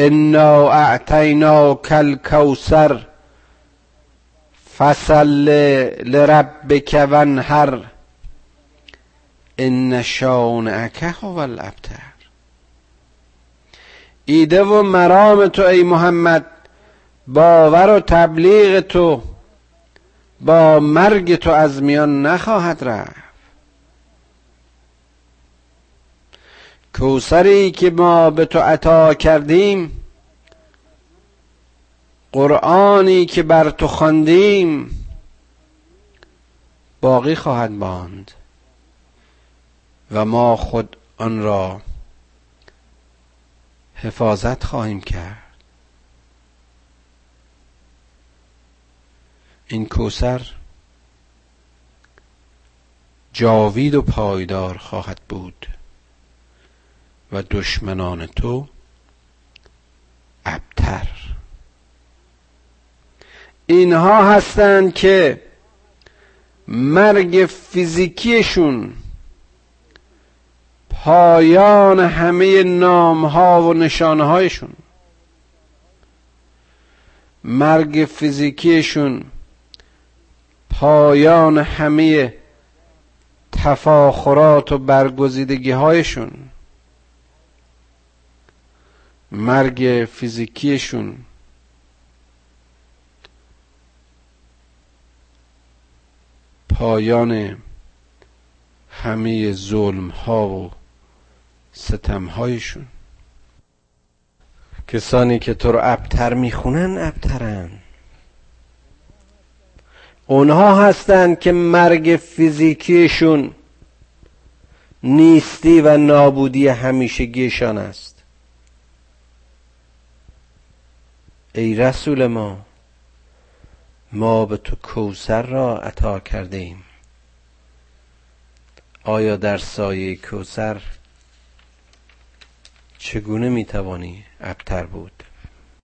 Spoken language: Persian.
انا کل کوسر فصل لربک ونهر ان شانعک هو الابتر ایده و مرام تو ای محمد باور و تبلیغ تو با مرگ تو از میان نخواهد رفت. کوسری که ما به تو عطا کردیم قرآنی که بر تو خواندیم باقی خواهد ماند و ما خود آن را حفاظت خواهیم کرد. این کوسر جاوید و پایدار خواهد بود. و دشمنان تو ابتر. اینها هستند که مرگ فیزیکیشون پایان همه نامها و نشانهایشون مرگ فیزیکیشون پایان همه تفاخرات و برگزیدگی هایشون مرگ فیزیکیشون. پایان همه ظلم ها و ستم هایشون کسانی که تو رو ابتر می‌خونن ابترن. اونها هستند که مرگ فیزیکیشون نیستی و نابودی همیشگیشان است. ای رسول ما ما به تو کوسر را عطا کرده ایم آیا در سایه کوسر چگونه می‌توانی ابتر بود؟